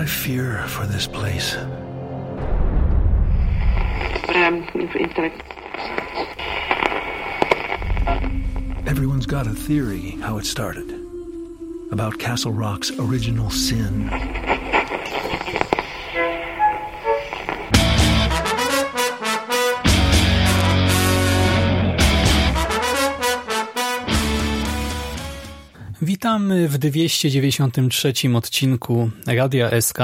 I fear for this place. Everyone's got a theory how it started. About Castle Rock's original sin. Witamy w 293 odcinku Radia SK.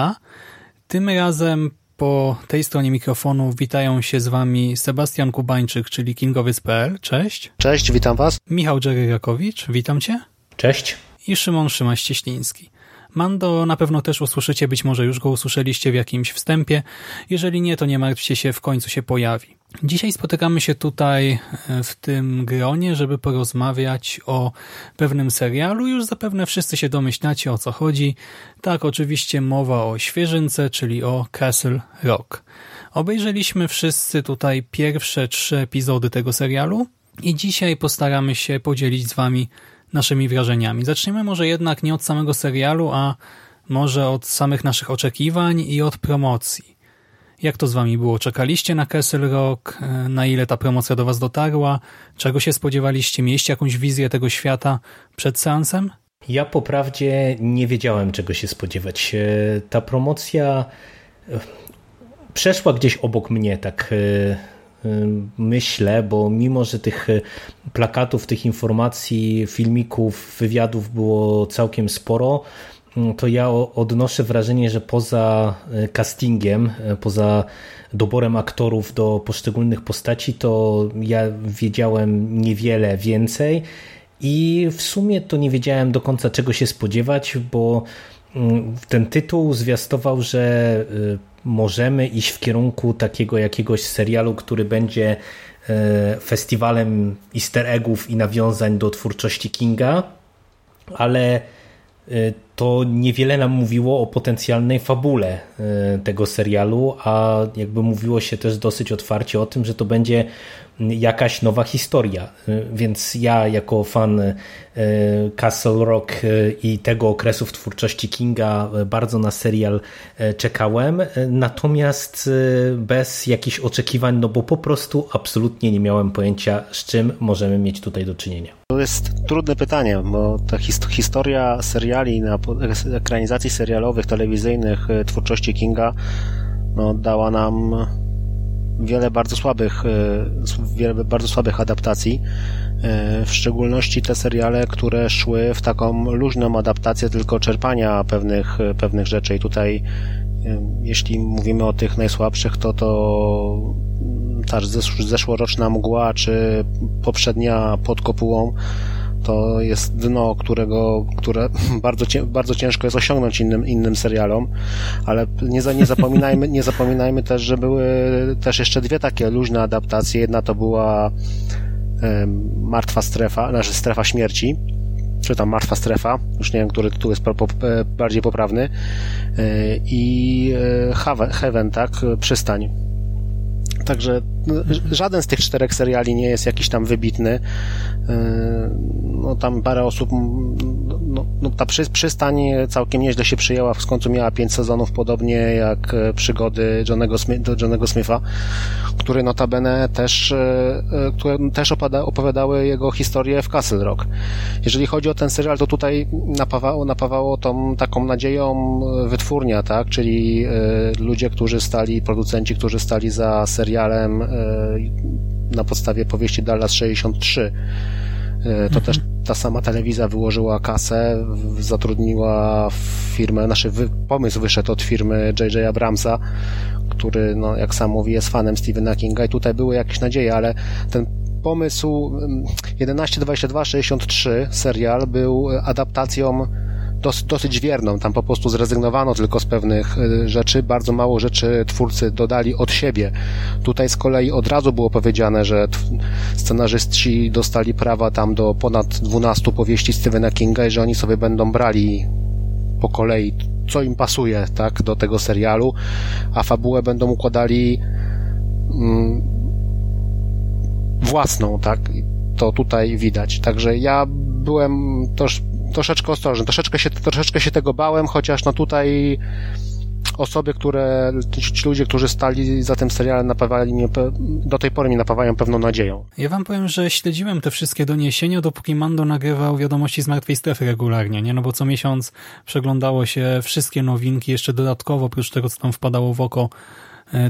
Tym razem po tej stronie mikrofonu witają się z Wami Sebastian Kubańczyk, czyli kingowiec.pl. Cześć. Cześć, witam Was. Michał Dżeryrakowicz, witam Cię. Cześć. I Szymon Szymaś-Cieśliński. Mando na pewno też usłyszycie, być może już go usłyszeliście w jakimś wstępie. Jeżeli nie, to nie martwcie się, w końcu się pojawi. Dzisiaj spotykamy się tutaj e, w tym gronie, żeby porozmawiać o pewnym serialu. Już zapewne wszyscy się domyślacie o co chodzi. Tak, oczywiście mowa o świeżynce, czyli o Castle Rock. Obejrzeliśmy wszyscy tutaj pierwsze trzy epizody tego serialu i dzisiaj postaramy się podzielić z Wami naszymi wrażeniami. Zaczniemy może jednak nie od samego serialu, a może od samych naszych oczekiwań i od promocji. Jak to z wami było? Czekaliście na Castle Rock? E, na ile ta promocja do was dotarła? Czego się spodziewaliście? Mieliście jakąś wizję tego świata przed seansem? Ja po prawdzie nie wiedziałem, czego się spodziewać. E, ta promocja e, przeszła gdzieś obok mnie, tak myślę, bo mimo, że tych plakatów, tych informacji, filmików, wywiadów było całkiem sporo, to ja odnoszę wrażenie, że poza castingiem, poza doborem aktorów do poszczególnych postaci, to ja wiedziałem niewiele więcej i w sumie to nie wiedziałem do końca czego się spodziewać, bo ten tytuł zwiastował, że możemy iść w kierunku takiego jakiegoś serialu, który będzie festiwalem easter eggów i nawiązań do twórczości Kinga, ale to niewiele nam mówiło o potencjalnej fabule e, tego serialu, a jakby mówiło się też dosyć otwarcie o tym, że to będzie jakaś nowa historia. E, więc ja jako fan e, Castle Rock i tego okresu w twórczości Kinga bardzo na serial czekałem, natomiast bez jakichś oczekiwań, no bo po prostu absolutnie nie miałem pojęcia, z czym możemy mieć tutaj do czynienia. To jest trudne pytanie, bo ta historia seriali na ekranizacji serialowych, telewizyjnych twórczości Kinga no, dała nam wiele bardzo słabych, e, wiele bardzo słabych adaptacji. E, w szczególności te seriale, które szły w taką luźną adaptację tylko czerpania pewnych, pewnych rzeczy. I tutaj, jeśli mówimy o tych najsłabszych, to to ta zeszłoroczna mgła, czy poprzednia pod kopułą, to jest dno, którego, które bardzo, bardzo ciężko jest osiągnąć innym, innym serialom, ale nie, nie, zapominajmy, nie zapominajmy też, że były też jeszcze dwie takie luźne adaptacje. Jedna to była e, Martwa Strefa, znaczy Strefa Śmierci, czy tam Martwa Strefa, już nie wiem, który tytuł jest e, bardziej poprawny, e, i Heaven, Heaven tak, Przystań Także no, żaden z tych czterech seriali nie jest jakiś tam wybitny. E, no tam parę osób, no, no ta przy, przystań całkiem nieźle się przyjęła, w końcu miała pięć sezonów, podobnie jak e, przygody Johnego, Smith, Johnego Smitha, który notabene też, e, które też opada, opowiadały jego historię w Castle Rock. Jeżeli chodzi o ten serial, to tutaj napawało, napawało tą taką nadzieją wytwórnia, tak, czyli ludzie, którzy stali, producenci, którzy stali za serialem serialem e, na podstawie powieści Dallas 63. E, to też ta sama telewizja wyłożyła kasę, zatrudniła firmę, nasz pomysł wyszedł od firmy J.J. Abramsa, który, no, jak sam mówi, jest fanem Stephena Kinga i tutaj były jakieś nadzieje, ale ten pomysł 11.22.63 serial był adaptacją dos, dosyć wierną. Tam po prostu zrezygnowano tylko z pewnych y, rzeczy. Bardzo mało rzeczy twórcy dodali od siebie. Tutaj z kolei od razu było powiedziane, że scenarzyści dostali prawa tam do ponad 12 powieści Stephena Kinga i że oni sobie będą brali po kolei, co im pasuje, tak, do tego serialu, a fabułę będą układali mm, własną, tak, to tutaj widać. Także ja byłem też troszeczkę ostrożny. Troszeczkę się, troszeczkę się tego bałem, chociaż no tutaj osoby, które, ci ludzie, którzy stali za tym serialem, napawali mnie, do tej pory mnie napawają pewną nadzieją. Ja wam powiem, że śledziłem te wszystkie doniesienia, dopóki Mando nagrywał wiadomości z Martwej Strefy regularnie, nie? No bo co miesiąc przeglądało się wszystkie nowinki, jeszcze dodatkowo, oprócz tego, co tam wpadało w oko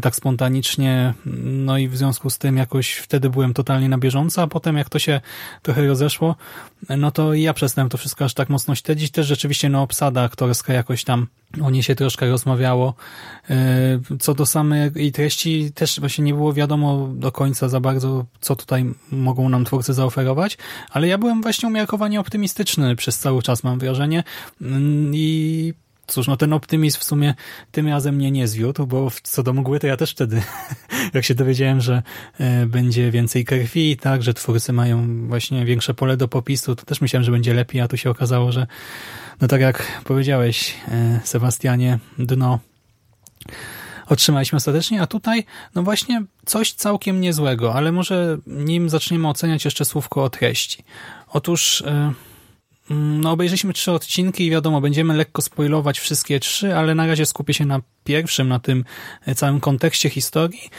tak spontanicznie, no i w związku z tym jakoś wtedy byłem totalnie na bieżąco, a potem jak to się trochę rozeszło, no to ja przestałem to wszystko aż tak mocno śledzić. Też rzeczywiście no obsada aktorska jakoś tam o niej się troszkę rozmawiało. E, co do samej treści też właśnie nie było wiadomo do końca za bardzo, co tutaj mogą nam twórcy zaoferować, ale ja byłem właśnie umiarkowanie optymistyczny przez cały czas, mam wrażenie mm, i Cóż, no ten optymizm w sumie tym razem mnie nie zwiódł, bo co do mgły to ja też wtedy, jak się dowiedziałem, że e, będzie więcej krwi, tak, że twórcy mają właśnie większe pole do popisu, to też myślałem, że będzie lepiej, a tu się okazało, że no tak jak powiedziałeś, e, Sebastianie, dno otrzymaliśmy ostatecznie, a tutaj no właśnie coś całkiem niezłego, ale może nim zaczniemy oceniać jeszcze słówko o treści. Otóż... Mm, no, obejrzeliśmy trzy odcinki i wiadomo, będziemy lekko spoilować wszystkie trzy, ale na razie skupię się na pierwszym, na tym e, całym kontekście historii.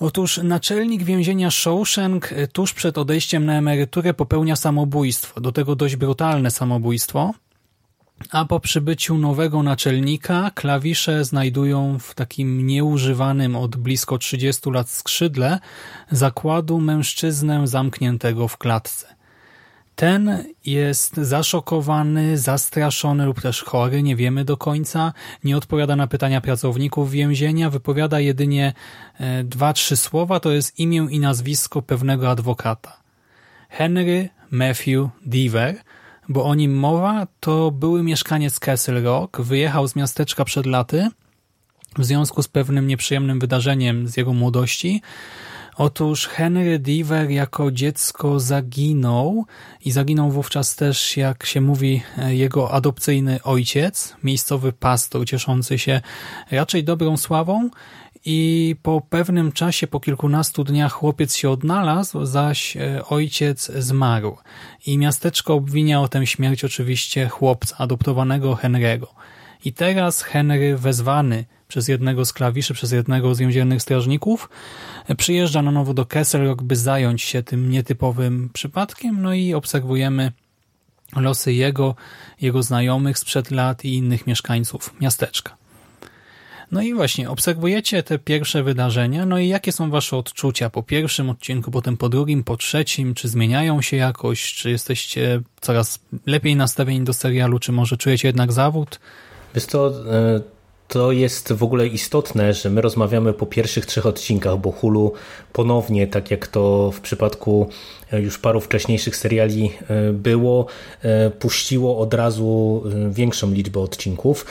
Otóż naczelnik więzienia Shawshank e, tuż przed odejściem na emeryturę popełnia samobójstwo, do tego dość brutalne samobójstwo. A po przybyciu nowego naczelnika klawisze znajdują w takim nieużywanym od blisko 30 lat skrzydle zakładu mężczyznę zamkniętego w klatce. Ten jest zaszokowany, zastraszony lub też chory, nie wiemy do końca, nie odpowiada na pytania pracowników więzienia, wypowiada jedynie e, dwa, trzy słowa, to jest imię i nazwisko pewnego adwokata. Henry Matthew Deaver, bo o nim mowa, to były mieszkaniec Castle Rock, wyjechał z miasteczka przed laty w związku z pewnym nieprzyjemnym wydarzeniem z jego młodości, Otóż Henry Deaver jako dziecko zaginął i zaginął wówczas też, jak się mówi, jego adopcyjny ojciec, miejscowy pastor cieszący się raczej dobrą sławą i po pewnym czasie, po kilkunastu dniach chłopiec się odnalazł, zaś e, ojciec zmarł. I miasteczko obwinia o tę śmierć oczywiście chłopca, adoptowanego Henry'ego. I teraz Henry wezwany przez jednego z klawiszy, przez jednego z więziennych strażników, przyjeżdża na nowo do Kessel by zająć się tym nietypowym przypadkiem, no i obserwujemy losy jego, jego znajomych sprzed lat i innych mieszkańców miasteczka. No i właśnie, obserwujecie te pierwsze wydarzenia, no i jakie są wasze odczucia po pierwszym odcinku, potem po drugim, po trzecim, czy zmieniają się jakoś, czy jesteście coraz lepiej nastawieni do serialu, czy może czujecie jednak zawód? Wiesz to, to jest w ogóle istotne, że my rozmawiamy po pierwszych trzech odcinkach, bo Hulu ponownie, tak jak to w przypadku e, już paru wcześniejszych seriali e, było, puściło od razu większą liczbę odcinków.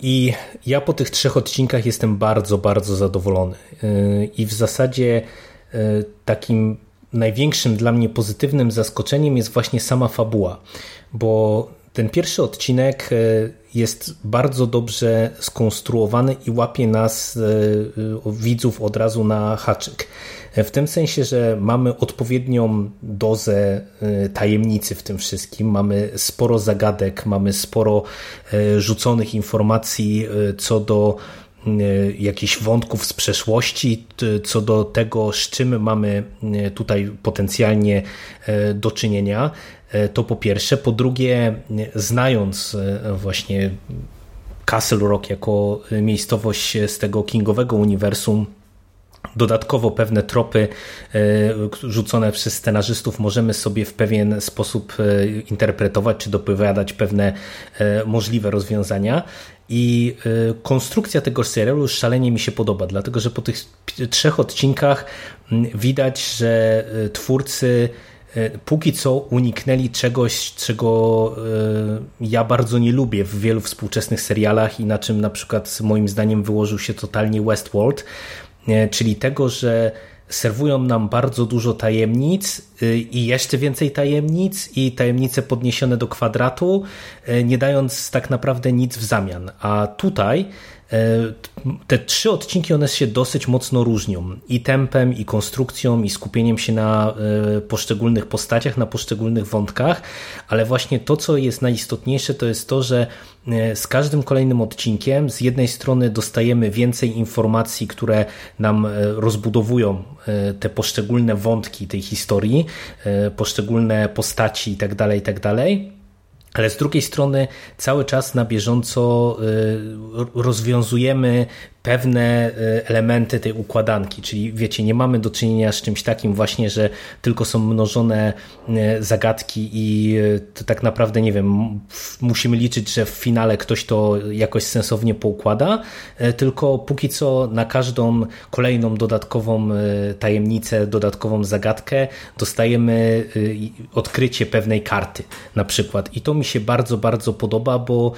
I ja po tych trzech odcinkach jestem bardzo, bardzo zadowolony. I w zasadzie takim największym dla mnie pozytywnym zaskoczeniem jest właśnie sama fabuła, bo ten pierwszy odcinek e, jest bardzo dobrze skonstruowany i łapie nas, e, widzów, od razu na haczyk. W tym sensie, że mamy odpowiednią dozę e, tajemnicy w tym wszystkim, mamy sporo zagadek, mamy sporo rzuconych informacji co do jakichś wątków z przeszłości, co do tego, z czym mamy tutaj potencjalnie do czynienia. E, to po pierwsze. Po drugie, znając e, właśnie Castle Rock jako miejscowość z tego kingowego uniwersum, Dodatkowo pewne tropy e, rzucone przez scenarzystów możemy sobie w pewien sposób interpretować czy dopowiadać pewne możliwe rozwiązania. I konstrukcja tego serialu szalenie mi się podoba, dlatego że po tych trzech odcinkach widać, że twórcy E, póki co uniknęli czegoś, czego ja bardzo nie lubię w wielu współczesnych serialach i na czym na przykład moim zdaniem wyłożył się totalnie Westworld, czyli tego, że serwują nam bardzo dużo tajemnic i jeszcze więcej tajemnic i tajemnice podniesione do kwadratu, nie dając tak naprawdę nic w zamian. A tutaj te trzy odcinki one się dosyć mocno różnią i tempem, i konstrukcją, i skupieniem się na poszczególnych postaciach, na poszczególnych wątkach, ale właśnie to, co jest najistotniejsze, to jest to, że z każdym kolejnym odcinkiem z jednej strony dostajemy więcej informacji, które nam rozbudowują te poszczególne wątki tej historii, poszczególne postaci itd., tak itd., tak ale z drugiej strony cały czas na bieżąco y, rozwiązujemy pewne e, elementy tej układanki, czyli wiecie, nie mamy do czynienia z czymś takim właśnie, że tylko są mnożone e, zagadki i e, to tak naprawdę, nie wiem, musimy liczyć, że w finale ktoś to jakoś sensownie poukłada, tylko póki co na każdą kolejną dodatkową tajemnicę, dodatkową zagadkę dostajemy odkrycie pewnej karty na przykład. I to mi się bardzo, bardzo podoba, bo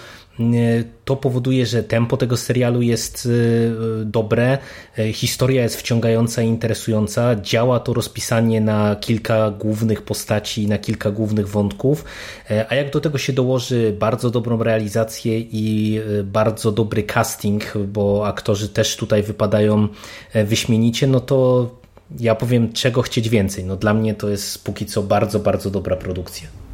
to powoduje, że tempo tego serialu jest y, dobre, y, historia jest wciągająca i interesująca, działa to rozpisanie na kilka głównych postaci, na kilka głównych wątków, a jak do tego się dołoży bardzo dobrą realizację i bardzo dobry casting, bo aktorzy też tutaj wypadają wyśmienicie, no to ja powiem czego chcieć więcej. No dla mnie to jest póki co bardzo, bardzo dobra produkcja.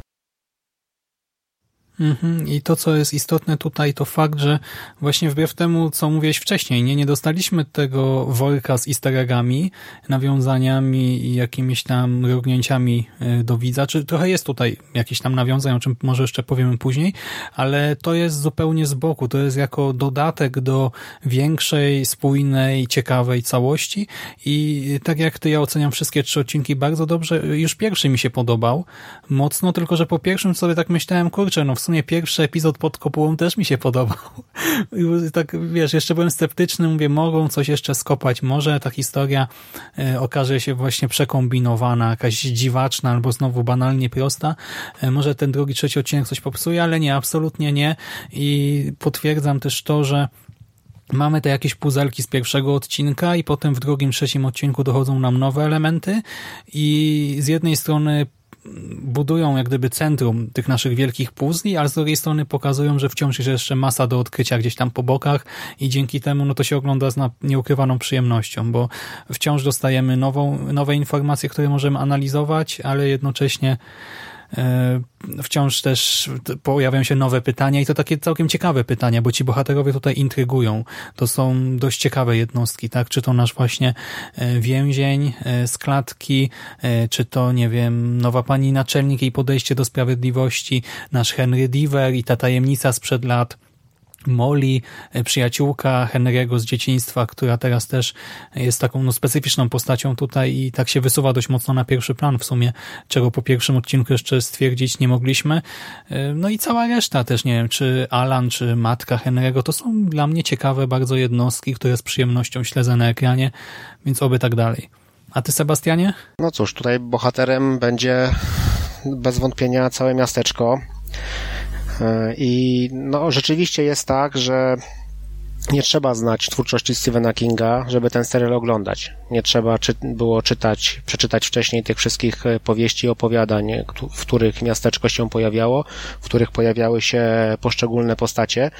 Mhm. I to, co jest istotne tutaj, to fakt, że właśnie wbrew temu, co mówiłeś wcześniej, nie, nie dostaliśmy tego worka z easter eggami, nawiązaniami i jakimiś tam mrugnięciami y, do widza, czy trochę jest tutaj jakieś tam nawiązań, o czym może jeszcze powiemy później, ale to jest zupełnie z boku, to jest jako dodatek do większej, spójnej, ciekawej całości. I tak jak ty, ja oceniam wszystkie trzy odcinki bardzo dobrze, już pierwszy mi się podobał mocno, tylko że po pierwszym sobie tak myślałem, kurczę, no w sumie pierwszy epizod pod kopułą też mi się podobał. I tak, wiesz, jeszcze byłem sceptyczny, mówię, mogą coś jeszcze skopać, może ta historia e, okaże się właśnie przekombinowana, jakaś dziwaczna albo znowu banalnie prosta. E, może ten drugi, trzeci odcinek coś popsuje, ale nie, absolutnie nie. I potwierdzam też to, że Mamy te jakieś puzelki z pierwszego odcinka i potem w drugim, trzecim odcinku dochodzą nam nowe elementy i z jednej strony budują jak gdyby centrum tych naszych wielkich puzli, ale z drugiej strony pokazują, że wciąż jest jeszcze masa do odkrycia gdzieś tam po bokach i dzięki temu no to się ogląda z nieukrywaną przyjemnością, bo wciąż dostajemy nową, nowe informacje, które możemy analizować, ale jednocześnie wciąż też pojawiają się nowe pytania i to takie całkiem ciekawe pytania, bo ci bohaterowie tutaj intrygują. To są dość ciekawe jednostki, tak? Czy to nasz właśnie e, więzień e, z klatki, czy to, nie wiem, nowa pani naczelnik i podejście do sprawiedliwości, nasz Henry Diver i ta tajemnica sprzed lat, Molly, e, przyjaciółka Henry'ego z dzieciństwa, która teraz też jest taką no, specyficzną postacią tutaj i tak się wysuwa dość mocno na pierwszy plan w sumie, czego po pierwszym odcinku jeszcze stwierdzić nie mogliśmy. E, no i cała reszta też, nie wiem, czy Alan, czy matka Henry'ego, to są dla mnie ciekawe bardzo jednostki, które z przyjemnością śledzę na ekranie, więc oby tak dalej. A ty, Sebastianie? No cóż, tutaj bohaterem będzie bez wątpienia całe miasteczko. E, I no, rzeczywiście jest tak, że nie trzeba znać twórczości Stephena Kinga, żeby ten serial oglądać. Nie trzeba czy, było czytać, przeczytać wcześniej tych wszystkich e, powieści i opowiadań, w których miasteczko się pojawiało, w których pojawiały się poszczególne postacie.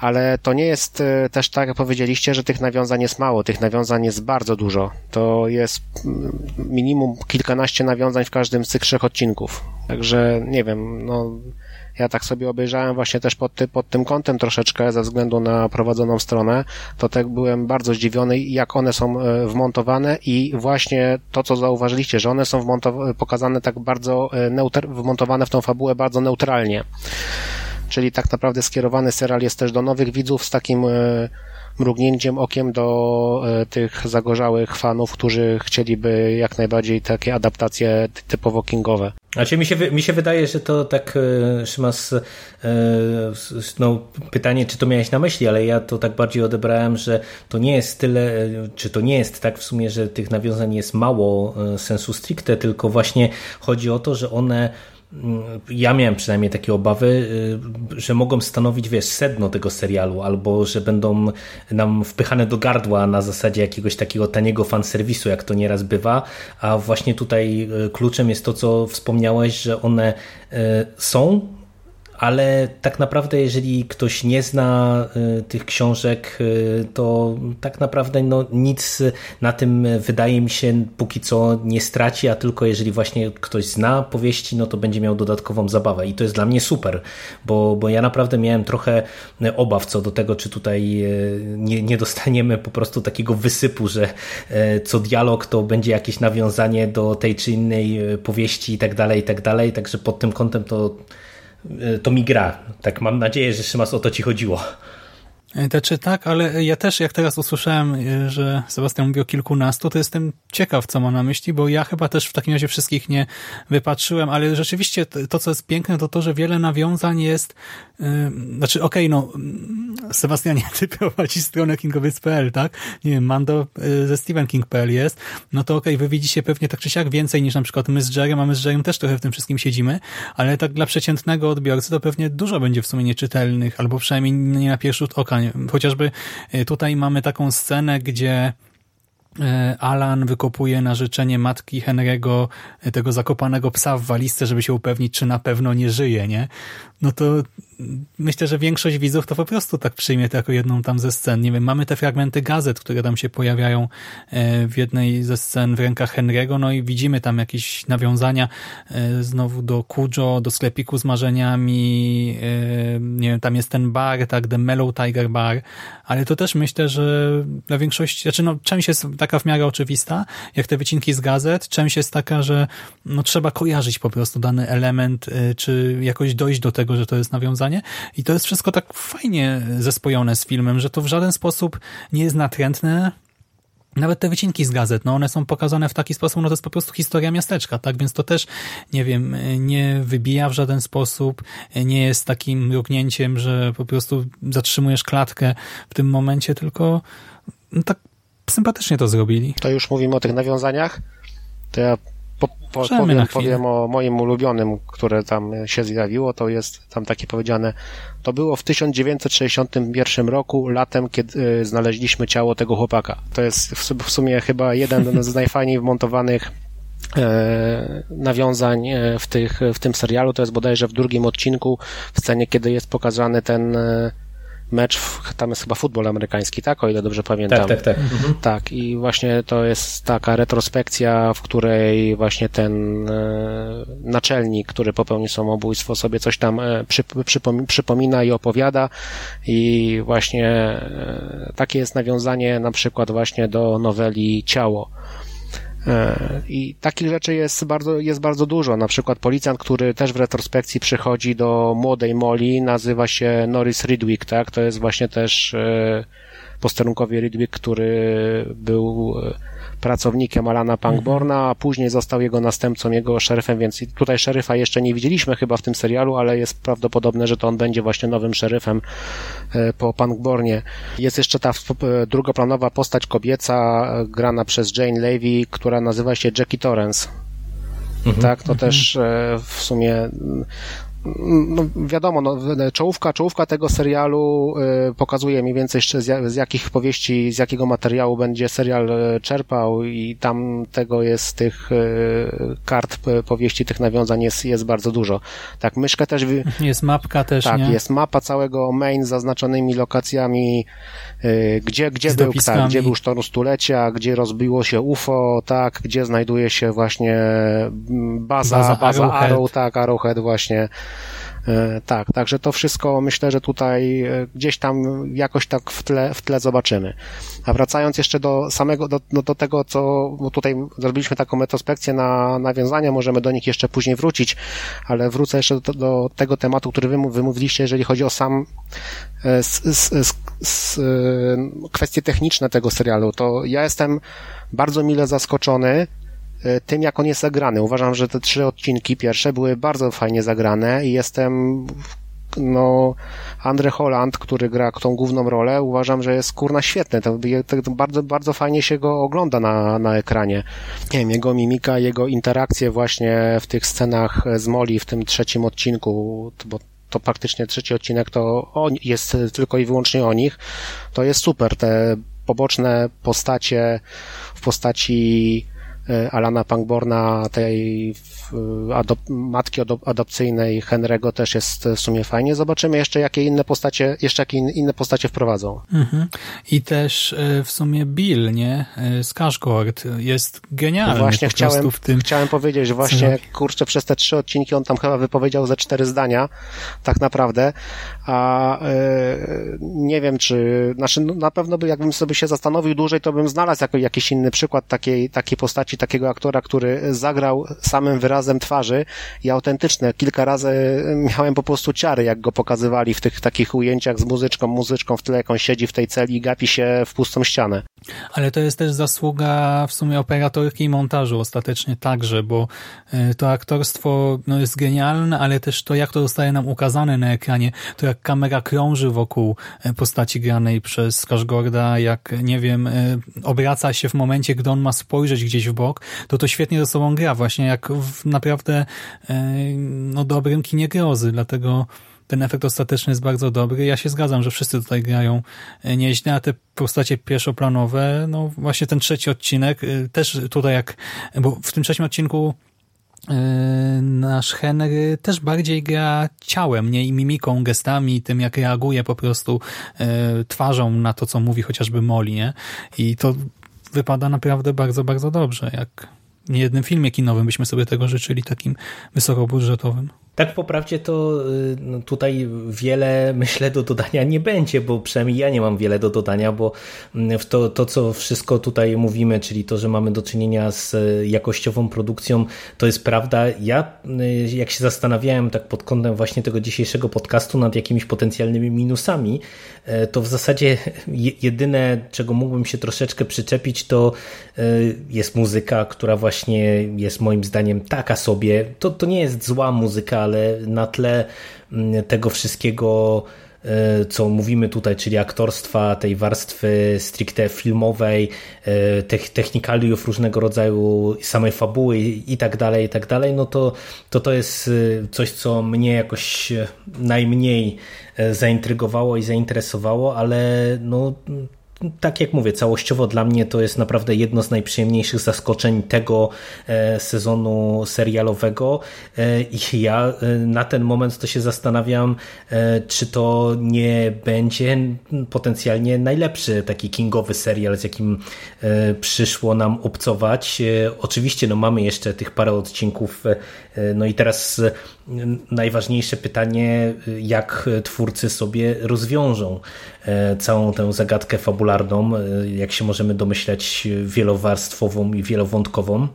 Ale to nie jest e, też tak, jak powiedzieliście, że tych nawiązań jest mało. Tych nawiązań jest bardzo dużo. To jest mm, minimum kilkanaście nawiązań w każdym z tych trzech odcinków. Także nie wiem, no ja tak sobie obejrzałem właśnie też pod, ty, pod tym kątem troszeczkę ze względu na prowadzoną stronę, to tak byłem bardzo zdziwiony, jak one są e, wmontowane i właśnie to, co zauważyliście, że one są pokazane tak bardzo, e, neutr- wmontowane w tą fabułę bardzo neutralnie. Czyli tak naprawdę skierowany serial jest też do nowych widzów z takim e, mrugnięciem okiem do tych zagorzałych fanów, którzy chcieliby jak najbardziej takie adaptacje typowo kingowe. Znaczy mi się, mi się wydaje, że to tak, e, Szymas, e, no, pytanie, czy to miałeś na myśli, ale ja to tak bardziej odebrałem, że to nie jest tyle, czy to nie jest tak w sumie, że tych nawiązań jest mało e, sensu stricte, tylko właśnie chodzi o to, że one ja miałem przynajmniej takie obawy, y, że mogą stanowić, wiesz, sedno tego serialu, albo że będą nam wpychane do gardła na zasadzie jakiegoś takiego taniego fanserwisu, jak to nieraz bywa, a właśnie tutaj y, kluczem jest to, co wspomniałeś, że one y, są ale tak naprawdę jeżeli ktoś nie zna y, tych książek, y, to tak naprawdę no, nic na tym wydaje mi się póki co nie straci, a tylko jeżeli właśnie ktoś zna powieści, no to będzie miał dodatkową zabawę. I to jest dla mnie super, bo, bo ja naprawdę miałem trochę obaw co do tego, czy tutaj y, nie, nie dostaniemy po prostu takiego wysypu, że co dialog to będzie jakieś nawiązanie do tej czy innej powieści i tak dalej, i tak dalej, także pod tym kątem to to mi gra. Tak mam nadzieję, że Szymas o to ci chodziło. Znaczy tak, ale ja też jak teraz usłyszałem, e, że Sebastian mówi o kilkunastu, to jestem ciekaw, co ma na myśli, bo ja chyba też w takim razie wszystkich nie wypatrzyłem, ale rzeczywiście to, co jest piękne, to to, że wiele nawiązań jest, yy, znaczy okej, okay, no Sebastianie, ty prowadzi stronę kingowiec.pl, tak? Nie wiem, Mando ze StephenKing.pl jest, no to okej, okay, wy widzicie pewnie tak czy siak więcej niż na przykład my z Jerem, a my z Jerem też trochę w tym wszystkim siedzimy, ale tak dla przeciętnego odbiorcy to pewnie dużo będzie w sumie nieczytelnych, albo przynajmniej nie na pierwszy rzut oka Chociażby e, tutaj mamy taką scenę, gdzie e, Alan wykopuje na życzenie matki Henry'ego e, tego zakopanego psa w walizce, żeby się upewnić, czy na pewno nie żyje, nie? No to myślę, że większość widzów to po prostu tak przyjmie to jako jedną tam ze scen. Nie wiem, mamy te fragmenty gazet, które tam się pojawiają e, w jednej ze scen w rękach Henry'ego, no i widzimy tam jakieś nawiązania e, znowu do Kujo, do sklepiku z marzeniami, e, nie wiem, tam jest ten bar, tak, The Mellow Tiger Bar, ale to też myślę, że dla większości, znaczy no, część jest taka w miarę oczywista, jak te wycinki z gazet, część jest taka, że no, trzeba kojarzyć po prostu dany element, czy jakoś dojść do tego, że to jest nawiązanie i to jest wszystko tak fajnie zespojone z filmem, że to w żaden sposób nie jest natrętne, nawet te wycinki z gazet, no one są pokazane w taki sposób, no to jest po prostu historia miasteczka, tak? Więc to też, nie wiem, nie wybija w żaden sposób, nie jest takim mrugnięciem, że po prostu zatrzymujesz klatkę w tym momencie, tylko no tak sympatycznie to zrobili. To już mówimy o tych nawiązaniach, to ja po, po, powiem, powiem o moim ulubionym, które tam się zjawiło, to jest tam takie powiedziane, to było w 1961 roku, latem, kiedy y, znaleźliśmy ciało tego chłopaka. To jest w sumie chyba jeden z najfajniej wmontowanych e, nawiązań e, w, tych, w tym serialu. To jest bodajże w drugim odcinku, w scenie, kiedy jest pokazany ten e, mecz, w, tam jest chyba futbol amerykański, tak? O ile dobrze pamiętam. Tak, tak, tak. Mhm. Tak, i właśnie to jest taka retrospekcja, w której właśnie ten e, naczelnik, który popełnił samobójstwo, sobie coś tam e, przypomina i opowiada i właśnie e, takie jest nawiązanie na przykład właśnie do noweli Ciało I takich rzeczy jest bardzo, jest bardzo dużo. Na przykład policjant, który też w retrospekcji przychodzi do młodej Molly, nazywa się Norris Ridwick, tak? To jest właśnie też e, posterunkowy Ridwick, który był e, pracownikiem Alana Pangborna, a później został jego następcą, jego szeryfem, więc tutaj szeryfa jeszcze nie widzieliśmy chyba w tym serialu, ale jest prawdopodobne, że to on będzie właśnie nowym szeryfem e, po Pangbornie. Jest jeszcze ta e, drugoplanowa postać kobieca e, grana przez Jane Levy, która nazywa się Jackie Torrance. Mhm, tak, to mhm. też w sumie no wiadomo, no, czołówka, czołówka tego serialu y, pokazuje mniej więcej z, z jakich powieści, z jakiego materiału będzie serial y, czerpał i tam tego jest tych y, kart powieści, tych nawiązań jest, jest bardzo dużo. Tak, myszkę też... Jest mapka też, Tak, nie? jest mapa całego main z zaznaczonymi lokacjami, gdzie, gdzie był, tak, gdzie był sztorm stulecia, gdzie rozbiło się UFO, tak, gdzie znajduje się właśnie mm, baza, baza, baza Arrowhead. Arrow, tak, Arrowhead właśnie, tak, także to wszystko myślę, że tutaj e, gdzieś tam jakoś tak w tle, w tle zobaczymy. A wracając jeszcze do samego, do, do, do tego, co tutaj zrobiliśmy taką retrospekcję na nawiązania, możemy do nich jeszcze później wrócić, ale wrócę jeszcze do, do tego tematu, który wy, wy mówiliście, jeżeli chodzi o sam e, s, s, s, kwestie techniczne tego serialu, to ja jestem bardzo mile zaskoczony, E, tym, jak on jest zagrany. Uważam, że te trzy odcinki pierwsze były bardzo fajnie zagrane i jestem no, Andre Holland, który gra tą główną rolę, uważam, że jest kurna świetny. To, to bardzo, bardzo fajnie się go ogląda na, na ekranie. Nie wiem, jego mimika, jego interakcje właśnie w tych scenach z Molly w tym trzecim odcinku, bo to praktycznie trzeci odcinek to on, jest tylko i wyłącznie o nich, to jest super. Te poboczne postacie w postaci Alana Pangborna, tej adop matki adopcyjnej Henry'ego też jest w sumie fajnie. Zobaczymy jeszcze, jakie inne postacie, jeszcze jakie inne postacie wprowadzą. Mhm. I też w sumie Bill, nie? Skarsgård jest genialny właśnie chciałem, w tym. Chciałem powiedzieć, że właśnie, kurczę, przez te trzy odcinki on tam chyba wypowiedział ze cztery zdania, tak naprawdę, a yy, nie wiem, czy, znaczy no, na pewno by, jakbym sobie się zastanowił dłużej, to bym znalazł jako, jakiś inny przykład takiej, takiej postaci, takiego aktora, który zagrał samym wyrazem twarzy i autentyczne. Kilka razy miałem po prostu ciary, jak go pokazywali w tych takich ujęciach z muzyczką, muzyczką w tle, jak on siedzi w tej celi i gapi się w pustą ścianę. Ale to jest też zasługa w sumie operatorki i montażu ostatecznie także, bo e, to aktorstwo no, jest genialne, ale też to, jak to zostaje nam ukazane na ekranie, to jak kamera krąży wokół e, postaci granej przez Skarsgårda, jak, nie wiem, e, obraca się w momencie, gdy on ma spojrzeć gdzieś w bok, to to świetnie ze sobą gra, właśnie jak w naprawdę no, dobrym kinie grozy, dlatego ten efekt ostateczny jest bardzo dobry. Ja się zgadzam, że wszyscy tutaj grają e, nieźle, a te postacie pierwszoplanowe, no właśnie ten trzeci odcinek, e, też tutaj jak, bo w tym trzecim odcinku e, nasz Henry też bardziej gra ciałem, nie i mimiką, gestami, tym jak reaguje po prostu twarzą na to, co mówi chociażby Molly, nie? I to wypada naprawdę bardzo, bardzo dobrze, jak w niejednym filmie kinowym byśmy sobie tego życzyli, takim wysokobudżetowym. Tak po prawdzie to y, no, tutaj wiele myślę do dodania nie będzie, bo przynajmniej ja nie mam wiele do dodania, bo mm, to, to co wszystko tutaj mówimy, czyli to, że mamy do czynienia z y, jakościową produkcją, to jest prawda. Ja y, jak się zastanawiałem tak pod kątem właśnie tego dzisiejszego podcastu nad jakimiś potencjalnymi minusami, to w zasadzie jedyne, czego mógłbym się troszeczkę przyczepić, to jest muzyka, która właśnie jest moim zdaniem taka sobie. To, to nie jest zła muzyka, ale na tle mm, tego wszystkiego, e, co mówimy tutaj, czyli aktorstwa, tej warstwy stricte filmowej, e, technikaliów różnego rodzaju, samej fabuły i tak dalej, i tak dalej, no to, to to jest e, coś, co mnie jakoś najmniej zaintrygowało i zainteresowało, ale no tak jak mówię, całościowo dla mnie to jest naprawdę jedno z najprzyjemniejszych zaskoczeń tego e, sezonu serialowego e, i ja e, na ten moment to się zastanawiam, czy to nie będzie potencjalnie najlepszy taki kingowy serial, z jakim przyszło nam obcować. Oczywiście no mamy jeszcze tych parę odcinków, no i teraz najważniejsze pytanie, jak twórcy sobie rozwiążą całą tę zagadkę fabularną e, jak się możemy domyśleć, wielowarstwową i wielowątkową.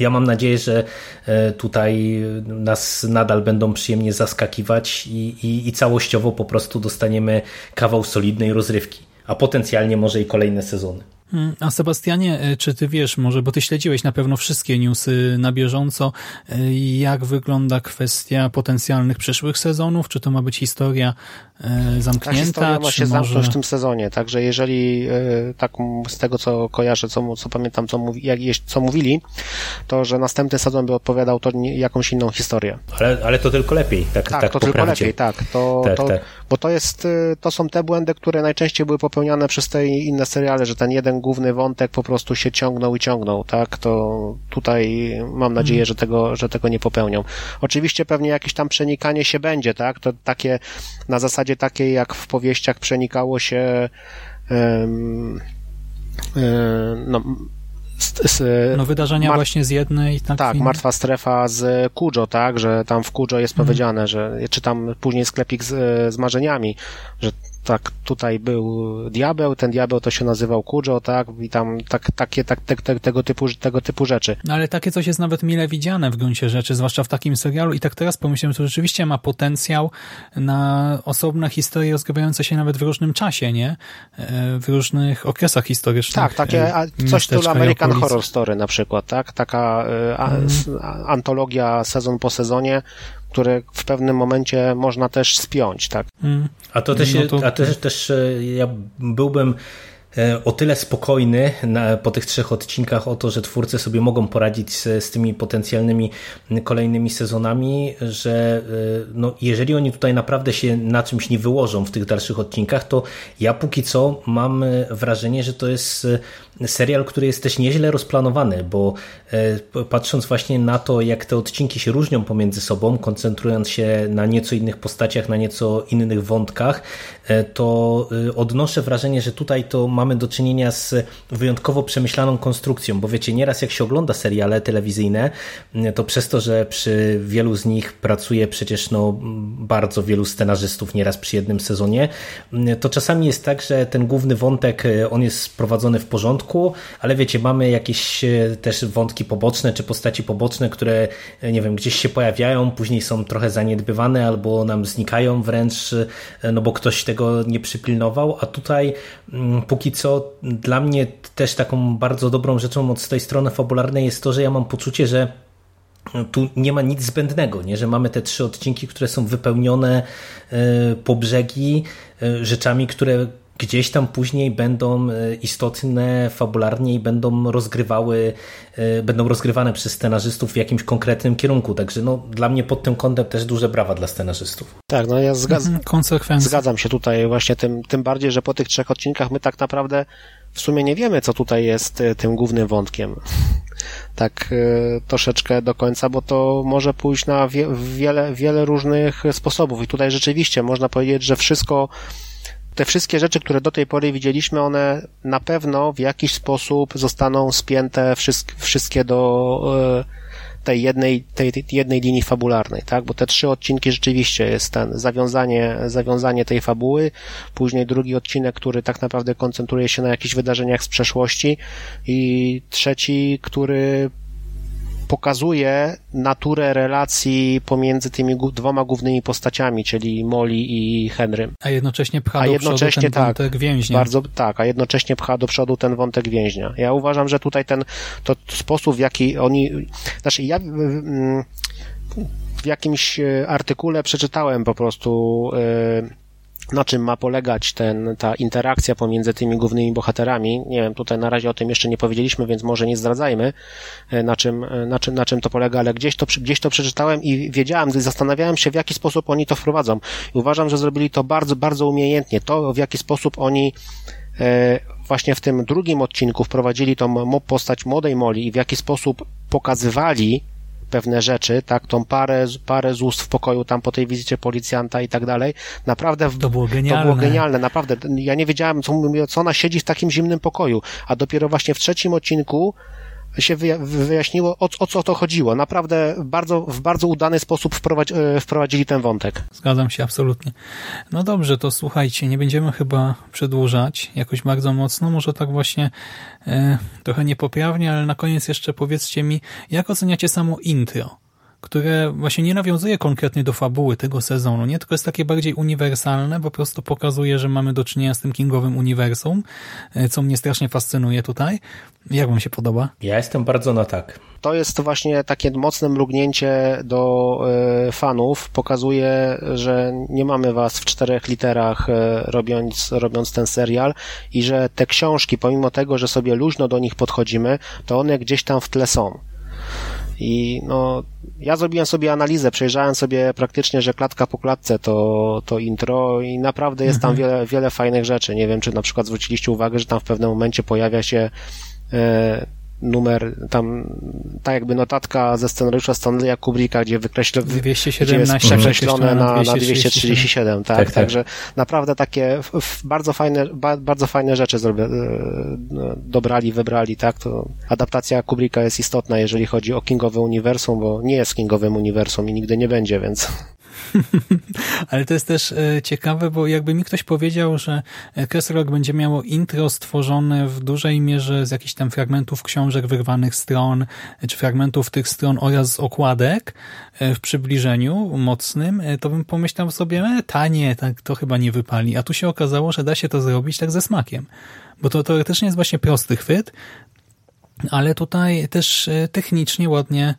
Ja mam nadzieję, że e, tutaj nas nadal będą przyjemnie zaskakiwać i, i, i całościowo po prostu dostaniemy kawał solidnej rozrywki, a potencjalnie może i kolejne sezony. Mm, a Sebastianie, e, czy ty wiesz, może, bo ty śledziłeś na pewno wszystkie newsy na bieżąco, e, jak wygląda kwestia potencjalnych przyszłych sezonów? Czy to ma być historia e, zamknięta? Ta historia ma się może... zamknąć w tym sezonie, także jeżeli tak z tego, co kojarzę, co, co pamiętam, co, mówi, jak, co mówili, to, że następny sezon by odpowiadał to jakąś inną historię. Ale, ale to tylko lepiej, tak, tak, tak to tylko lepiej, tak. To, tak, to, tak. Bo to jest, to są te błędy, które najczęściej były popełniane przez te inne seriale, że ten jeden główny wątek po prostu się ciągnął i ciągnął, tak? To tutaj mam nadzieję, mhm. że tego, że tego nie popełnią. Oczywiście pewnie jakieś tam przenikanie się będzie, tak? To takie, na zasadzie takiej jak w powieściach przenikało się um, no, z, z, no wydarzenia mar- właśnie z jednej tak, tak martwa strefa z Kujo, tak, że tam w Kujo jest mhm. powiedziane, że czy tam później sklepik z, z marzeniami, że tak, tutaj był diabeł, ten diabeł to się nazywał Kujo, tak, i tam tak, takie, tak, te, te, tego, typu, tego typu rzeczy. No ale takie coś jest nawet mile widziane w gruncie rzeczy, zwłaszcza w takim serialu i tak teraz pomyślałem, że to rzeczywiście ma potencjał na osobne historie rozgrywające się nawet w różnym czasie, nie? E, w różnych okresach historycznych. Tak, takie, a, coś tu American Horror Story na przykład, tak? Taka y, a, mm. antologia sezon po sezonie, które w pewnym momencie można też spiąć, tak? Hmm. A to też, no to... a też, też e, ja byłbym o tyle spokojny na, po tych trzech odcinkach o to, że twórcy sobie mogą poradzić z, z tymi potencjalnymi kolejnymi sezonami, że no, jeżeli oni tutaj naprawdę się na czymś nie wyłożą w tych dalszych odcinkach, to ja póki co mam wrażenie, że to jest serial, który jest też nieźle rozplanowany, bo e, patrząc właśnie na to, jak te odcinki się różnią pomiędzy sobą, koncentrując się na nieco innych postaciach, na nieco innych wątkach, e, to e, odnoszę wrażenie, że tutaj to mamy do czynienia z wyjątkowo przemyślaną konstrukcją, bo wiecie, nieraz jak się ogląda seriale telewizyjne, to przez to, że przy wielu z nich pracuje przecież no, bardzo wielu scenarzystów nieraz przy jednym sezonie, to czasami jest tak, że ten główny wątek, on jest prowadzony w porządku, ale wiecie, mamy jakieś e, też wątki poboczne czy postaci poboczne, które e, nie wiem, gdzieś się pojawiają, później są trochę zaniedbywane albo nam znikają wręcz, e, no bo ktoś tego nie przypilnował, a tutaj mm, póki co dla mnie też taką bardzo dobrą rzeczą od tej strony fabularnej jest to, że ja mam poczucie, że tu nie ma nic zbędnego, nie? że mamy te trzy odcinki, które są wypełnione po brzegi rzeczami, które gdzieś tam później będą e, istotne fabularnie i będą rozgrywały, e, będą rozgrywane przez scenarzystów w jakimś konkretnym kierunku. Także no, dla mnie pod tym kątem też duże brawa dla scenarzystów. Tak, no ja zgadzam, mhm, zgadzam się tutaj właśnie tym, tym bardziej, że po tych trzech odcinkach my tak naprawdę w sumie nie wiemy, co tutaj jest e, tym głównym wątkiem. Tak troszeczkę do końca, bo to może pójść na wie, wiele, wiele różnych sposobów. I tutaj rzeczywiście można powiedzieć, że wszystko te wszystkie rzeczy, które do tej pory widzieliśmy, one na pewno w jakiś sposób zostaną spięte wszystkie do e, tej jednej, tej, tej jednej linii fabularnej, tak? Bo te trzy odcinki rzeczywiście jest ten zawiązanie, zawiązanie tej fabuły, później drugi odcinek, który tak naprawdę koncentruje się na jakichś wydarzeniach z przeszłości i trzeci, który pokazuje naturę relacji pomiędzy tymi dwoma głównymi postaciami, czyli Molly i Henry. A jednocześnie pcha a do jednocześnie, przodu ten tak, wątek więźnia. Bardzo, tak, a jednocześnie pcha do przodu ten wątek więźnia. Ja uważam, że tutaj ten to sposób, w jaki oni... Znaczy, ja w jakimś e, artykule przeczytałem po prostu e, na czym ma polegać ten, ta interakcja pomiędzy tymi głównymi bohaterami. Nie wiem, tutaj na razie o tym jeszcze nie powiedzieliśmy, więc może nie zdradzajmy, e, na czym, e, na czym, na czym to polega, ale gdzieś to, gdzieś to przeczytałem i wiedziałem, zastanawiałem się, w jaki sposób oni to wprowadzą. I uważam, że zrobili to bardzo, bardzo umiejętnie. To, w jaki sposób oni e, właśnie w tym drugim odcinku wprowadzili tą postać młodej Moli i w jaki sposób pokazywali pewne rzeczy, tak, tą parę, parę z ust w pokoju tam po tej wizycie policjanta i tak dalej. Naprawdę to było genialne. To było genialne, naprawdę. Ja nie wiedziałem, co, co ona siedzi w takim zimnym pokoju, a dopiero właśnie w trzecim odcinku się wyjaśniło, o, o co to chodziło. Naprawdę bardzo, w bardzo udany sposób wprowadzi, e, wprowadzili ten wątek. Zgadzam się, absolutnie. No dobrze, to słuchajcie, nie będziemy chyba przedłużać jakoś bardzo mocno, może tak właśnie e, trochę niepoprawnie, ale na koniec jeszcze powiedzcie mi, jak oceniacie samo intro? Które właśnie nie nawiązuje konkretnie do fabuły tego sezonu, nie? Tylko jest takie bardziej uniwersalne, po prostu pokazuje, że mamy do czynienia z tym kingowym uniwersum, e, co mnie strasznie fascynuje tutaj. Jak wam się podoba? Ja jestem bardzo na tak. To jest właśnie takie mocne mrugnięcie do y, fanów. Pokazuje, że nie mamy was w czterech literach y, robiąc, robiąc ten serial i że te książki, pomimo tego, że sobie luźno do nich podchodzimy, to one gdzieś tam w tle są. I no, ja zrobiłem sobie analizę, przejrzałem sobie praktycznie, że klatka po klatce to, to intro i naprawdę jest tam mhm. wiele, wiele fajnych rzeczy. Nie wiem, czy na przykład zwróciliście uwagę, że tam w pewnym momencie pojawia się e, numer, tam tak jakby notatka ze scenariusza Stanleya Kubricka, gdzie wykreśla, 217 gdzie jest przekreślone na, na 237, tak, tak, także naprawdę takie bardzo fajne, bardzo fajne rzeczy zrobi, e, dobrali, wybrali, tak, to adaptacja Kubricka jest istotna, jeżeli chodzi o Kingowe Uniwersum, bo nie jest Kingowym Uniwersum i nigdy nie będzie, więc Ale to jest też e, ciekawe, bo jakby mi ktoś powiedział, że Castle Rock będzie miało intro stworzone w dużej mierze z jakichś tam fragmentów książek wyrwanych stron, czy fragmentów tych stron oraz z okładek e, w przybliżeniu mocnym, e, to bym pomyślał sobie, e, tanie, tak to chyba nie wypali. A tu się okazało, że da się to zrobić tak ze smakiem. Bo to teoretycznie jest właśnie prosty chwyt, ale tutaj też technicznie ładnie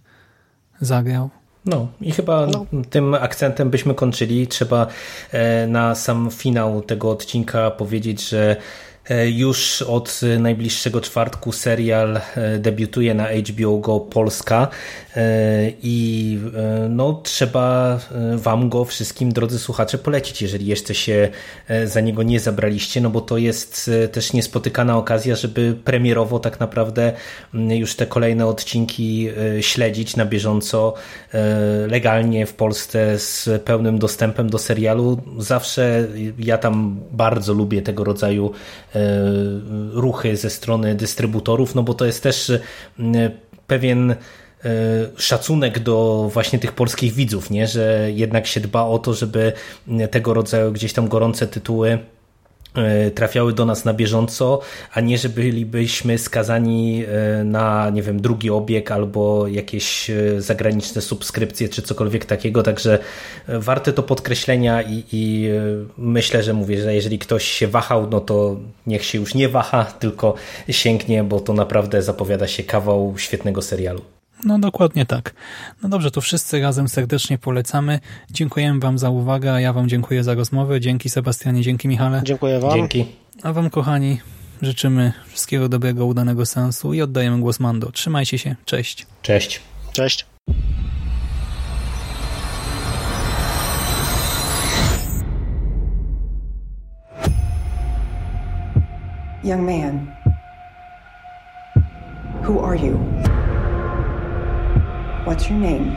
zagrał. No i chyba no. tym akcentem byśmy kończyli. Trzeba e, na sam finał tego odcinka powiedzieć, że już od najbliższego czwartku serial e, debiutuje na HBO Go Polska e, i no, trzeba Wam go wszystkim, drodzy słuchacze, polecić, jeżeli jeszcze się za niego nie zabraliście, no bo to jest też niespotykana okazja, żeby premierowo tak naprawdę już te kolejne odcinki śledzić na bieżąco, legalnie w Polsce z pełnym dostępem do serialu. Zawsze ja tam bardzo lubię tego rodzaju ruchy ze strony dystrybutorów, no bo to jest też pewien e, szacunek do właśnie tych polskich widzów, nie? że jednak się dba o to, żeby tego rodzaju gdzieś tam gorące tytuły E, trafiały do nas na bieżąco, a nie, że bylibyśmy skazani e, na, nie wiem, drugi obieg albo jakieś e, zagraniczne subskrypcje czy cokolwiek takiego, także warte to podkreślenia i, i myślę, że mówię, że jeżeli ktoś się wahał, no to niech się już nie waha, tylko sięgnie, bo to naprawdę zapowiada się kawał świetnego serialu. No dokładnie tak. No dobrze, to wszyscy razem serdecznie polecamy. Dziękujemy Wam za uwagę, a ja Wam dziękuję za rozmowę. Dzięki Sebastianie, dzięki Michale. Dziękuję Wam. Dzięki. A Wam kochani życzymy wszystkiego dobrego, udanego sensu i oddajemy głos Mando. Trzymajcie się, cześć. Cześć. Cześć. Young man, who are you? What's your name?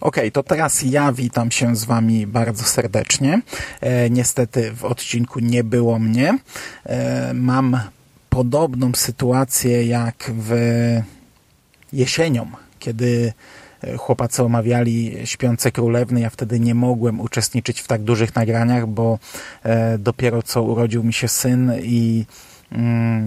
Ok, to teraz ja witam się z Wami bardzo serdecznie. E, niestety w odcinku nie było mnie. E, mam podobną sytuację jak w jesienią, kiedy chłopacy omawiali Śpiące Królewny. Ja wtedy nie mogłem uczestniczyć w tak dużych nagraniach, bo e, dopiero co urodził mi się syn i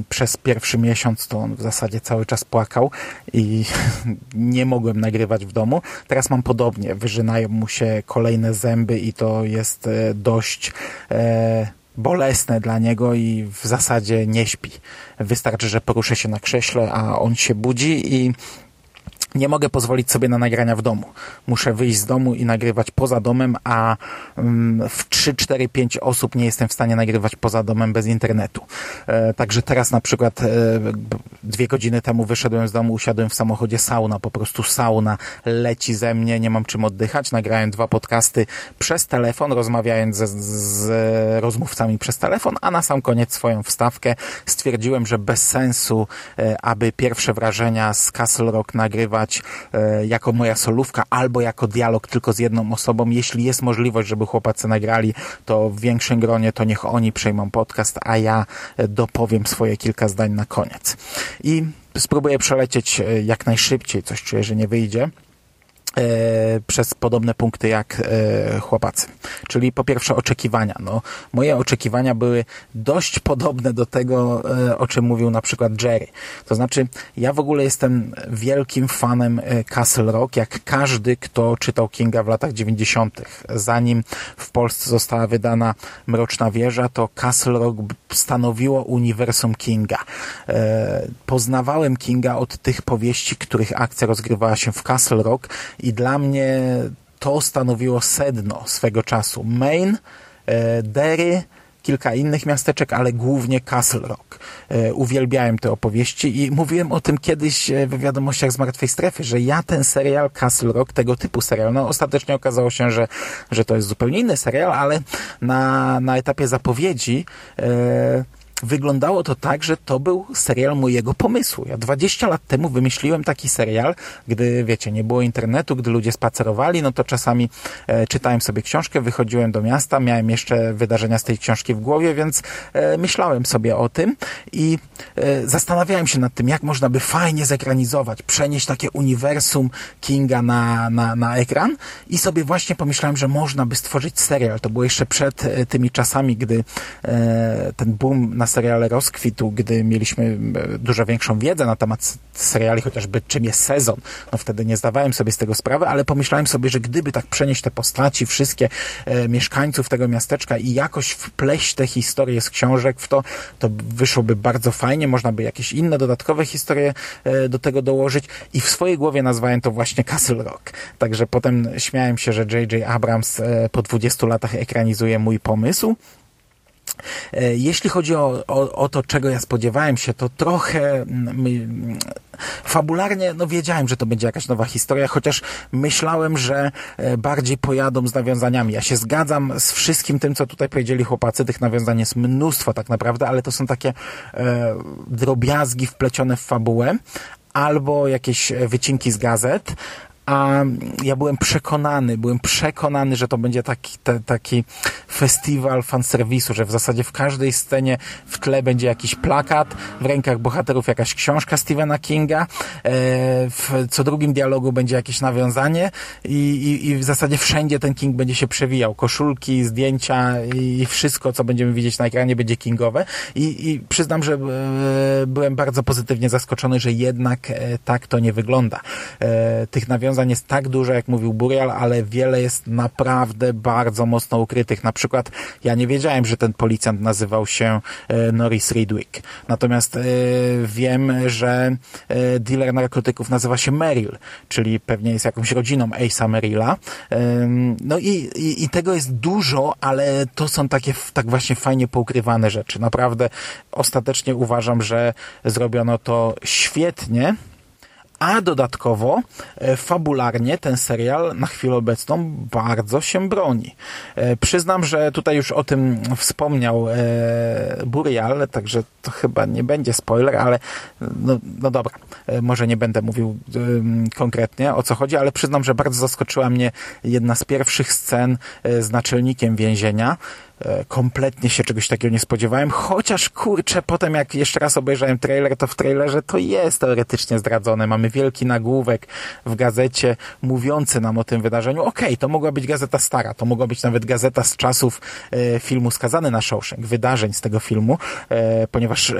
przez pierwszy miesiąc to on w zasadzie cały czas płakał i nie mogłem nagrywać w domu. Teraz mam podobnie, wyżynają mu się kolejne zęby i to jest e, dość e, bolesne dla niego i w zasadzie nie śpi. Wystarczy, że poruszę się na krześle, a on się budzi i nie mogę pozwolić sobie na nagrania w domu. Muszę wyjść z domu i nagrywać poza domem, a mm, w 3, 4, 5 osób nie jestem w stanie nagrywać poza domem bez internetu. E, także teraz na przykład e, dwie godziny temu wyszedłem z domu, usiadłem w samochodzie sauna, po prostu sauna leci ze mnie, nie mam czym oddychać. Nagrałem dwa podcasty przez telefon, rozmawiając z, z rozmówcami przez telefon, a na sam koniec swoją wstawkę stwierdziłem, że bez sensu, e, aby pierwsze wrażenia z Castle Rock nagrywać e, jako moja solówka albo jako dialog tylko z jedną osobą. Jeśli jest możliwość, żeby chłopacy nagrali, to w większym gronie to niech oni przejmą podcast, a ja e, dopowiem swoje kilka zdań na koniec. I spróbuję przelecieć e, jak najszybciej, coś czuję, że nie wyjdzie przez podobne punkty jak e, chłopacy. Czyli po pierwsze oczekiwania. No, moje oczekiwania były dość podobne do tego, e, o czym mówił na przykład Jerry. To znaczy, ja w ogóle jestem wielkim fanem Castle Rock, jak każdy, kto czytał Kinga w latach 90. Zanim w Polsce została wydana Mroczna Wieża, to Castle Rock stanowiło uniwersum Kinga. Poznawałem Kinga od tych powieści, których akcja rozgrywała się w Castle Rock i dla mnie to stanowiło sedno swego czasu. Maine, e, Derry, kilka innych miasteczek, ale głównie Castle Rock. E, uwielbiałem te opowieści i mówiłem o tym kiedyś e, w wiadomościach z Martwej Strefy, że ja ten serial Castle Rock, tego typu serial, no ostatecznie okazało się, że, że to jest zupełnie inny serial, ale na, na etapie zapowiedzi wyglądało to tak, że to był serial mojego pomysłu. Ja 20 lat temu wymyśliłem taki serial, gdy, wiecie, nie było internetu, gdy ludzie spacerowali, no to czasami e, czytałem sobie książkę, wychodziłem do miasta, miałem jeszcze wydarzenia z tej książki w głowie, więc e, myślałem sobie o tym i e, zastanawiałem się nad tym, jak można by fajnie zekranizować, przenieść takie uniwersum Kinga na, na, na ekran i sobie właśnie pomyślałem, że można by stworzyć serial. To było jeszcze przed e, tymi czasami, gdy e, ten boom na serial rozkwitł, gdy mieliśmy dużo większą wiedzę na temat seriali, chociażby czym jest sezon, no wtedy nie zdawałem sobie z tego sprawy, ale pomyślałem sobie, że gdyby tak przenieść te postaci, wszystkie e, mieszkańców tego miasteczka i jakoś wpleść te historie z książek w to, to wyszłoby bardzo fajnie, można by jakieś inne dodatkowe historie e, do tego dołożyć i w swojej głowie nazwałem to właśnie Castle Rock. Także potem śmiałem się, że J.J. Abrams e, po 20 latach ekranizuje mój pomysł. E, jeśli chodzi o, o, o, to, czego ja spodziewałem się, to trochę mm, fabularnie, no wiedziałem, że to będzie jakaś nowa historia, chociaż myślałem, że e, bardziej pojadą z nawiązaniami. Ja się zgadzam z wszystkim tym, co tutaj powiedzieli chłopacy, tych nawiązań jest mnóstwo tak naprawdę, ale to są takie e, drobiazgi wplecione w fabułę, albo jakieś wycinki z gazet, a ja byłem przekonany, byłem przekonany, że to będzie taki, te, taki festiwal fanserwisu, że w zasadzie w każdej scenie w tle będzie jakiś plakat, w rękach bohaterów jakaś książka Stephena Kinga, e, w co drugim dialogu będzie jakieś nawiązanie i, i, i w zasadzie wszędzie ten King będzie się przewijał. Koszulki, zdjęcia i wszystko, co będziemy widzieć na ekranie będzie kingowe i, i przyznam, że e, byłem bardzo pozytywnie zaskoczony, że jednak e, tak to nie wygląda. Tych nawiązań rozwiązań jest tak dużo, jak mówił Burial, ale wiele jest naprawdę bardzo mocno ukrytych. Na przykład ja nie wiedziałem, że ten policjant nazywał się e, Norris Ridwick. Natomiast e, wiem, że e, dealer narkotyków nazywa się Merrill, czyli pewnie jest jakąś rodziną Ace'a Merrilla. No i, i, i tego jest dużo, ale to są takie tak właśnie fajnie poukrywane rzeczy. Naprawdę ostatecznie uważam, że zrobiono to świetnie a dodatkowo e, fabularnie ten serial na chwilę obecną bardzo się broni. E, przyznam, że tutaj już o tym wspomniał e, Burial, także to chyba nie będzie spoiler, ale no, no dobra, może nie będę mówił konkretnie o co chodzi, ale przyznam, że bardzo zaskoczyła mnie jedna z pierwszych scen z naczelnikiem więzienia, kompletnie się czegoś takiego nie spodziewałem, chociaż kurczę, potem jak jeszcze raz obejrzałem trailer, to w trailerze to jest teoretycznie zdradzone. Mamy wielki nagłówek w gazecie mówiący nam o tym wydarzeniu. Okej, okay, to mogła być gazeta stara, to mogła być nawet gazeta z czasów e, filmu Skazany na Shawshank, wydarzeń z tego filmu, e, ponieważ e,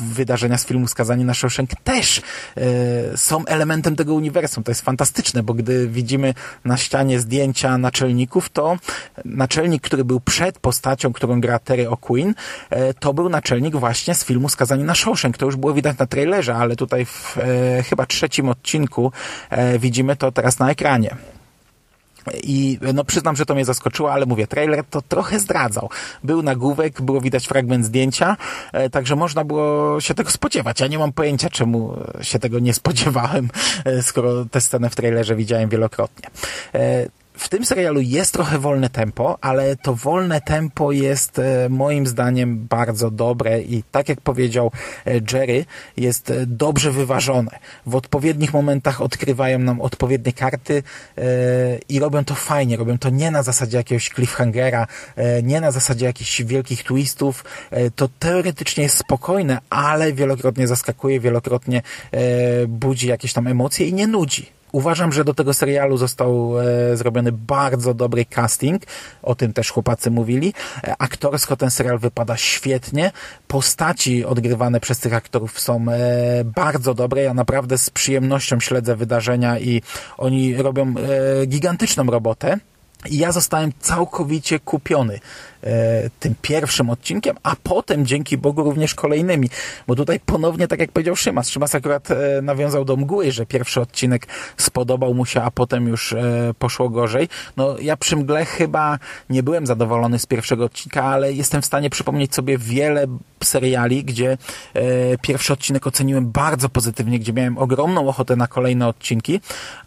wydarzenia z filmu Skazani na Shawshank też e, są elementem tego uniwersum. To jest fantastyczne, bo gdy widzimy na ścianie zdjęcia naczelników, to naczelnik, który był przed przed postacią, którą gra Terry O'Quinn, e, to był naczelnik właśnie z filmu Skazani na Shawshank. To już było widać na trailerze, ale tutaj w e, chyba trzecim odcinku e, widzimy to teraz na ekranie. I no przyznam, że to mnie zaskoczyło, ale mówię, trailer to trochę zdradzał. Był nagłówek, było widać fragment zdjęcia, e, także można było się tego spodziewać. Ja nie mam pojęcia, czemu się tego nie spodziewałem, e, skoro tę scenę w trailerze widziałem wielokrotnie. E, w tym serialu jest trochę wolne tempo, ale to wolne tempo jest e, moim zdaniem bardzo dobre i tak jak powiedział e, Jerry, jest e, dobrze wyważone. W odpowiednich momentach odkrywają nam odpowiednie karty i robią to fajnie, robią to nie na zasadzie jakiegoś cliffhangera, nie na zasadzie jakichś wielkich twistów. To teoretycznie jest spokojne, ale wielokrotnie zaskakuje, wielokrotnie budzi jakieś tam emocje i nie nudzi. Uważam, że do tego serialu został e, zrobiony bardzo dobry casting. O tym też chłopacy mówili. E, aktorsko ten serial wypada świetnie. Postaci odgrywane przez tych aktorów są e, bardzo dobre. Ja naprawdę z przyjemnością śledzę wydarzenia i oni robią e, gigantyczną robotę. I ja zostałem całkowicie kupiony tym pierwszym odcinkiem, a potem dzięki Bogu również kolejnymi. Bo tutaj ponownie, tak jak powiedział Szymas, Szymas akurat e, nawiązał do mgły, że pierwszy odcinek spodobał mu się, a potem już e, poszło gorzej. No ja przy mgle chyba nie byłem zadowolony z pierwszego odcinka, ale jestem w stanie przypomnieć sobie wiele seriali, gdzie e, pierwszy odcinek oceniłem bardzo pozytywnie, gdzie miałem ogromną ochotę na kolejne odcinki,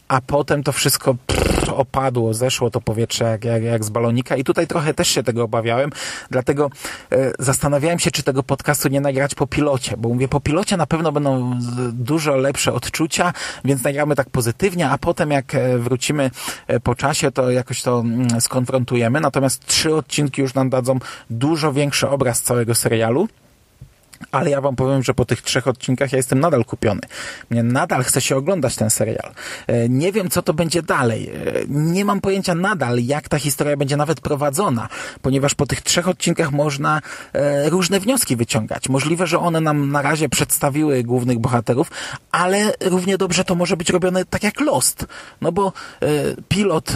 a potem to wszystko pff, opadło, zeszło to powietrze jak, jak, jak z balonika i tutaj trochę też się tego obawiałem, dlatego e, zastanawiałem się, czy tego podcastu nie nagrać po pilocie, bo mówię, po pilocie na pewno będą dużo lepsze odczucia, więc nagramy tak pozytywnie, a potem jak e, wrócimy e, po czasie, to jakoś to mm, skonfrontujemy, natomiast trzy odcinki już nam dadzą dużo większy obraz całego serialu. Ale ja wam powiem, że po tych trzech odcinkach ja jestem nadal kupiony. Mnie nadal chce się oglądać ten serial. E, nie wiem, co to będzie dalej. E, nie mam pojęcia nadal, jak ta historia będzie nawet prowadzona, ponieważ po tych trzech odcinkach można e, różne wnioski wyciągać. Możliwe, że one nam na razie przedstawiły głównych bohaterów, ale równie dobrze to może być robione tak jak Lost. No bo pilot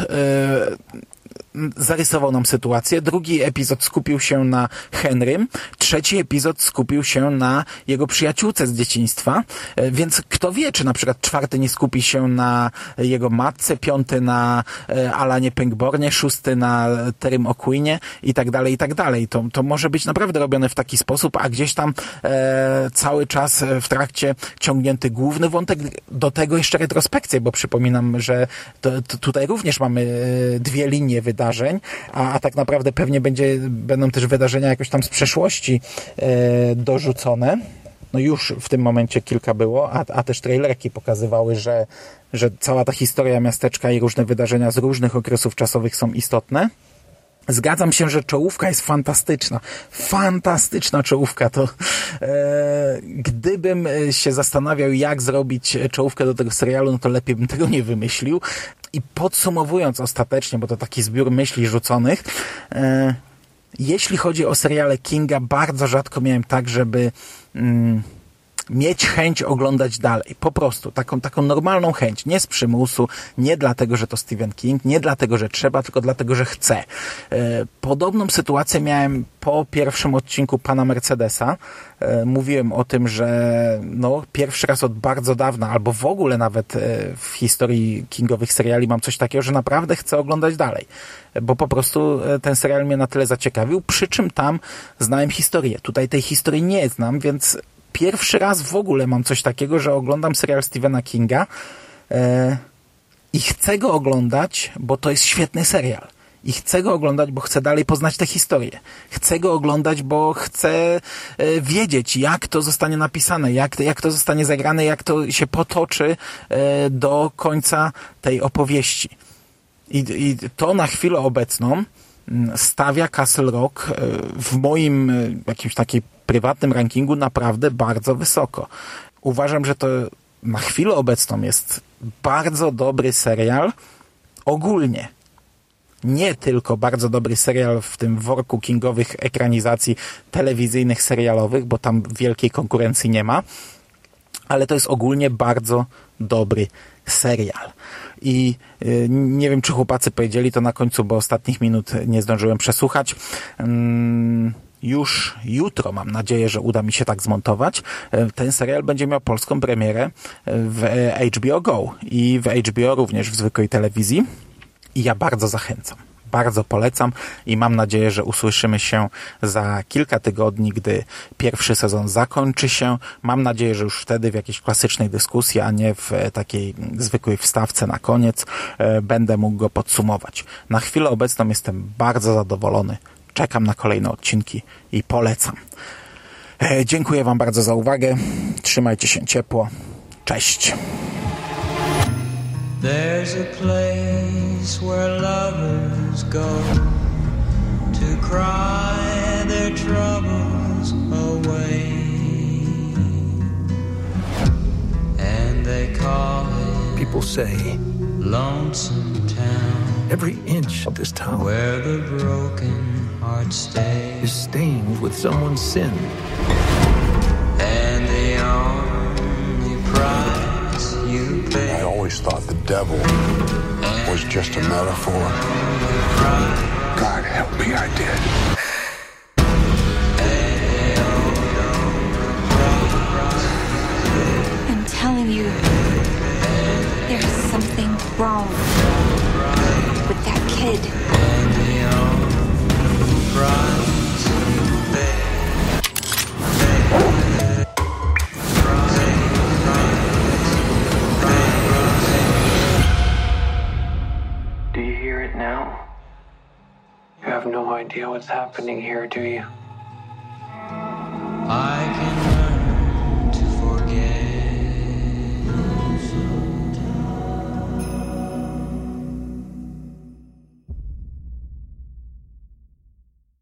zarysował nam sytuację. Drugi epizod skupił się na Henrym. Trzeci epizod skupił się na jego przyjaciółce z dzieciństwa. E, więc kto wie, czy na przykład czwarty nie skupi się na jego matce, piąty na e, Alanie Pękbornie, szósty na Terym O'Queenie i tak dalej, i tak dalej. To, to może być naprawdę robione w taki sposób, a gdzieś tam e, cały czas w trakcie ciągnięty główny wątek, do tego jeszcze retrospekcje, bo przypominam, że to, to tutaj również mamy e, dwie linie wydarzeń wydarzeń, a, a tak naprawdę pewnie będzie, będą też wydarzenia jakoś tam z przeszłości e, dorzucone. No już w tym momencie kilka było, a, a też trailerki pokazywały, że, że cała ta historia miasteczka i różne wydarzenia z różnych okresów czasowych są istotne. Zgadzam się, że czołówka jest fantastyczna. Fantastyczna czołówka. To e, gdybym się zastanawiał, jak zrobić czołówkę do tego serialu, no to lepiej bym tego nie wymyślił. I podsumowując ostatecznie, bo to taki zbiór myśli rzuconych, e, jeśli chodzi o seriale Kinga, bardzo rzadko miałem tak, żeby mm, mieć chęć oglądać dalej. Po prostu, taką, taką normalną chęć. Nie z przymusu, nie dlatego, że to Stephen King, nie dlatego, że trzeba, tylko dlatego, że chcę. E, podobną sytuację miałem po pierwszym odcinku Pana Mercedesa. E, mówiłem o tym, że no, pierwszy raz od bardzo dawna, albo w ogóle nawet e, w historii kingowych seriali mam coś takiego, że naprawdę chcę oglądać dalej. Bo po prostu ten serial mnie na tyle zaciekawił, przy czym tam znałem historię. Tutaj tej historii nie znam, więc pierwszy raz w ogóle mam coś takiego, że oglądam serial Stephena Kinga e, i chcę go oglądać, bo to jest świetny serial. I chcę go oglądać, bo chcę dalej poznać tę historię. Chcę go oglądać, bo chcę e, wiedzieć, jak to zostanie napisane, jak, jak to zostanie zagrane, jak to się potoczy e, do końca tej opowieści. I, I to na chwilę obecną stawia Castle Rock e, w moim e, jakimś takiej prywatnym rankingu naprawdę bardzo wysoko. Uważam, że to na chwilę obecną jest bardzo dobry serial ogólnie. Nie tylko bardzo dobry serial w tym worku kingowych ekranizacji telewizyjnych, serialowych, bo tam wielkiej konkurencji nie ma, ale to jest ogólnie bardzo dobry serial. I y, nie wiem, czy chłopacy powiedzieli to na końcu, bo ostatnich minut nie zdążyłem przesłuchać. Mm, już jutro, mam nadzieję, że uda mi się tak zmontować. E, ten serial będzie miał polską premierę w HBO Go i w HBO również w zwykłej telewizji. I ja bardzo zachęcam. Bardzo polecam i mam nadzieję, że usłyszymy się za kilka tygodni, gdy pierwszy sezon zakończy się. Mam nadzieję, że już wtedy w jakiejś klasycznej dyskusji, a nie w takiej zwykłej wstawce na koniec, e, będę mógł go podsumować. Na chwilę obecną jestem bardzo zadowolony czekam na kolejne odcinki i polecam. E, dziękuję Wam bardzo za uwagę. Trzymajcie się ciepło. Cześć. There's a place where lovers go to cry their troubles away. And they call it People say Lonesome Town. Every inch of this town. Where the broken heart stays is stained with someone's sin. I always thought the devil was just a metaphor. God help me, I did. I'm telling you, there's something wrong with that kid. idea what's happening here, do you? I can.